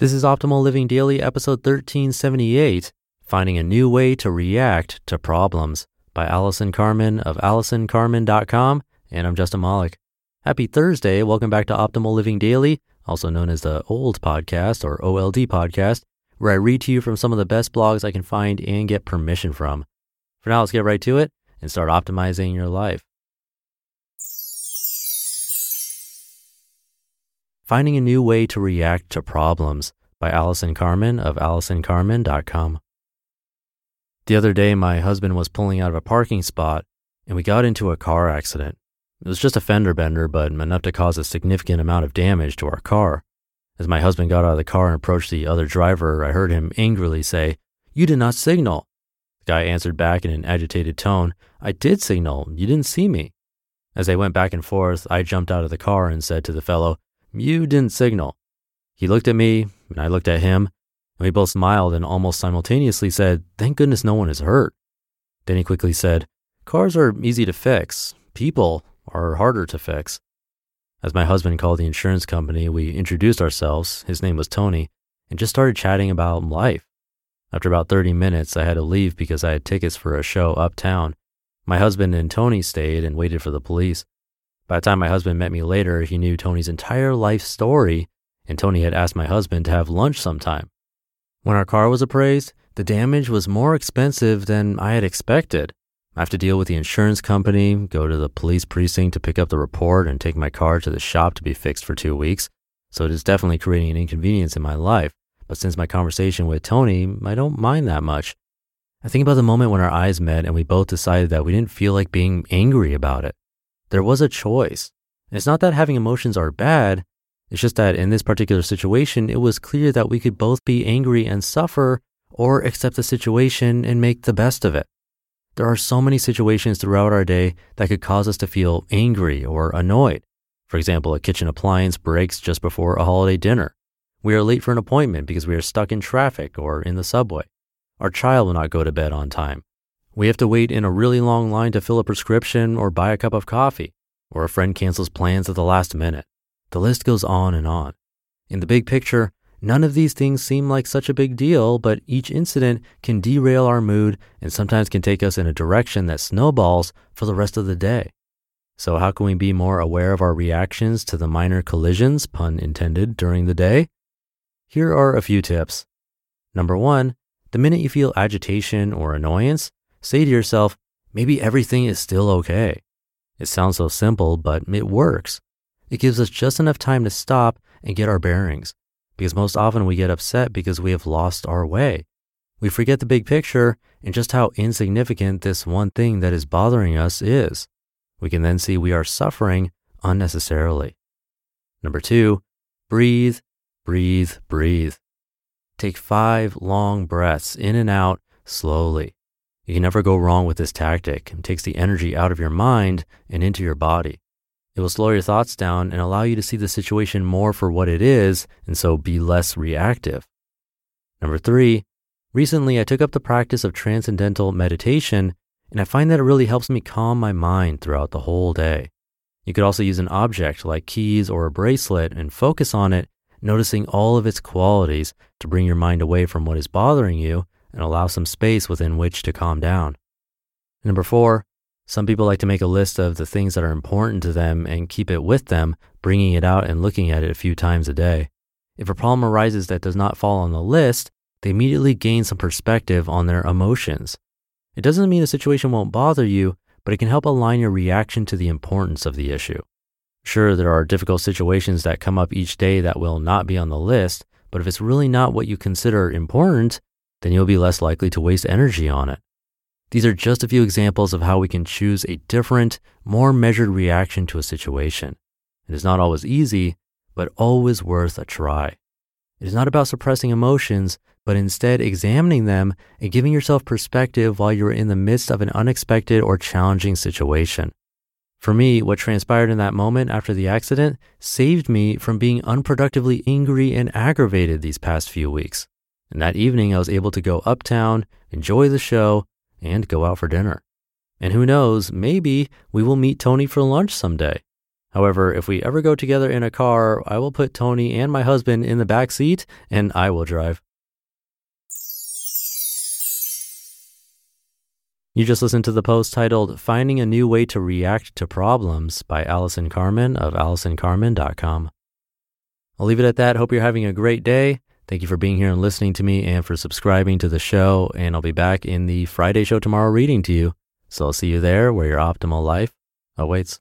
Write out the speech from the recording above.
This is Optimal Living Daily, episode 1378 Finding a New Way to React to Problems by Allison Carmen of AllisonCarmen.com. And I'm Justin Malik. Happy Thursday. Welcome back to Optimal Living Daily, also known as the OLD podcast or OLD podcast, where I read to you from some of the best blogs I can find and get permission from. For now, let's get right to it and start optimizing your life. Finding a New Way to React to Problems by Allison Carmen of AllisonCarmen.com. The other day, my husband was pulling out of a parking spot and we got into a car accident. It was just a fender bender, but enough to cause a significant amount of damage to our car. As my husband got out of the car and approached the other driver, I heard him angrily say, You did not signal. The guy answered back in an agitated tone, I did signal. You didn't see me. As they went back and forth, I jumped out of the car and said to the fellow, you didn't signal. He looked at me, and I looked at him, and we both smiled and almost simultaneously said, Thank goodness no one is hurt. Then he quickly said, Cars are easy to fix, people are harder to fix. As my husband called the insurance company, we introduced ourselves, his name was Tony, and just started chatting about life. After about 30 minutes, I had to leave because I had tickets for a show uptown. My husband and Tony stayed and waited for the police. By the time my husband met me later, he knew Tony's entire life story, and Tony had asked my husband to have lunch sometime. When our car was appraised, the damage was more expensive than I had expected. I have to deal with the insurance company, go to the police precinct to pick up the report, and take my car to the shop to be fixed for two weeks. So it is definitely creating an inconvenience in my life. But since my conversation with Tony, I don't mind that much. I think about the moment when our eyes met and we both decided that we didn't feel like being angry about it. There was a choice. It's not that having emotions are bad. It's just that in this particular situation, it was clear that we could both be angry and suffer or accept the situation and make the best of it. There are so many situations throughout our day that could cause us to feel angry or annoyed. For example, a kitchen appliance breaks just before a holiday dinner. We are late for an appointment because we are stuck in traffic or in the subway. Our child will not go to bed on time. We have to wait in a really long line to fill a prescription or buy a cup of coffee, or a friend cancels plans at the last minute. The list goes on and on. In the big picture, none of these things seem like such a big deal, but each incident can derail our mood and sometimes can take us in a direction that snowballs for the rest of the day. So, how can we be more aware of our reactions to the minor collisions, pun intended, during the day? Here are a few tips. Number one, the minute you feel agitation or annoyance, Say to yourself, maybe everything is still okay. It sounds so simple, but it works. It gives us just enough time to stop and get our bearings, because most often we get upset because we have lost our way. We forget the big picture and just how insignificant this one thing that is bothering us is. We can then see we are suffering unnecessarily. Number two, breathe, breathe, breathe. Take five long breaths in and out slowly. You can never go wrong with this tactic. It takes the energy out of your mind and into your body. It will slow your thoughts down and allow you to see the situation more for what it is and so be less reactive. Number three, recently I took up the practice of transcendental meditation and I find that it really helps me calm my mind throughout the whole day. You could also use an object like keys or a bracelet and focus on it, noticing all of its qualities to bring your mind away from what is bothering you and allow some space within which to calm down. Number four, some people like to make a list of the things that are important to them and keep it with them, bringing it out and looking at it a few times a day. If a problem arises that does not fall on the list, they immediately gain some perspective on their emotions. It doesn't mean the situation won't bother you, but it can help align your reaction to the importance of the issue. Sure, there are difficult situations that come up each day that will not be on the list, but if it's really not what you consider important, then you'll be less likely to waste energy on it. These are just a few examples of how we can choose a different, more measured reaction to a situation. It is not always easy, but always worth a try. It is not about suppressing emotions, but instead examining them and giving yourself perspective while you're in the midst of an unexpected or challenging situation. For me, what transpired in that moment after the accident saved me from being unproductively angry and aggravated these past few weeks. And that evening, I was able to go uptown, enjoy the show, and go out for dinner. And who knows, maybe we will meet Tony for lunch someday. However, if we ever go together in a car, I will put Tony and my husband in the back seat and I will drive. You just listened to the post titled Finding a New Way to React to Problems by Allison Carmen of AllisonCarmen.com. I'll leave it at that. Hope you're having a great day. Thank you for being here and listening to me and for subscribing to the show. And I'll be back in the Friday show tomorrow reading to you. So I'll see you there where your optimal life awaits.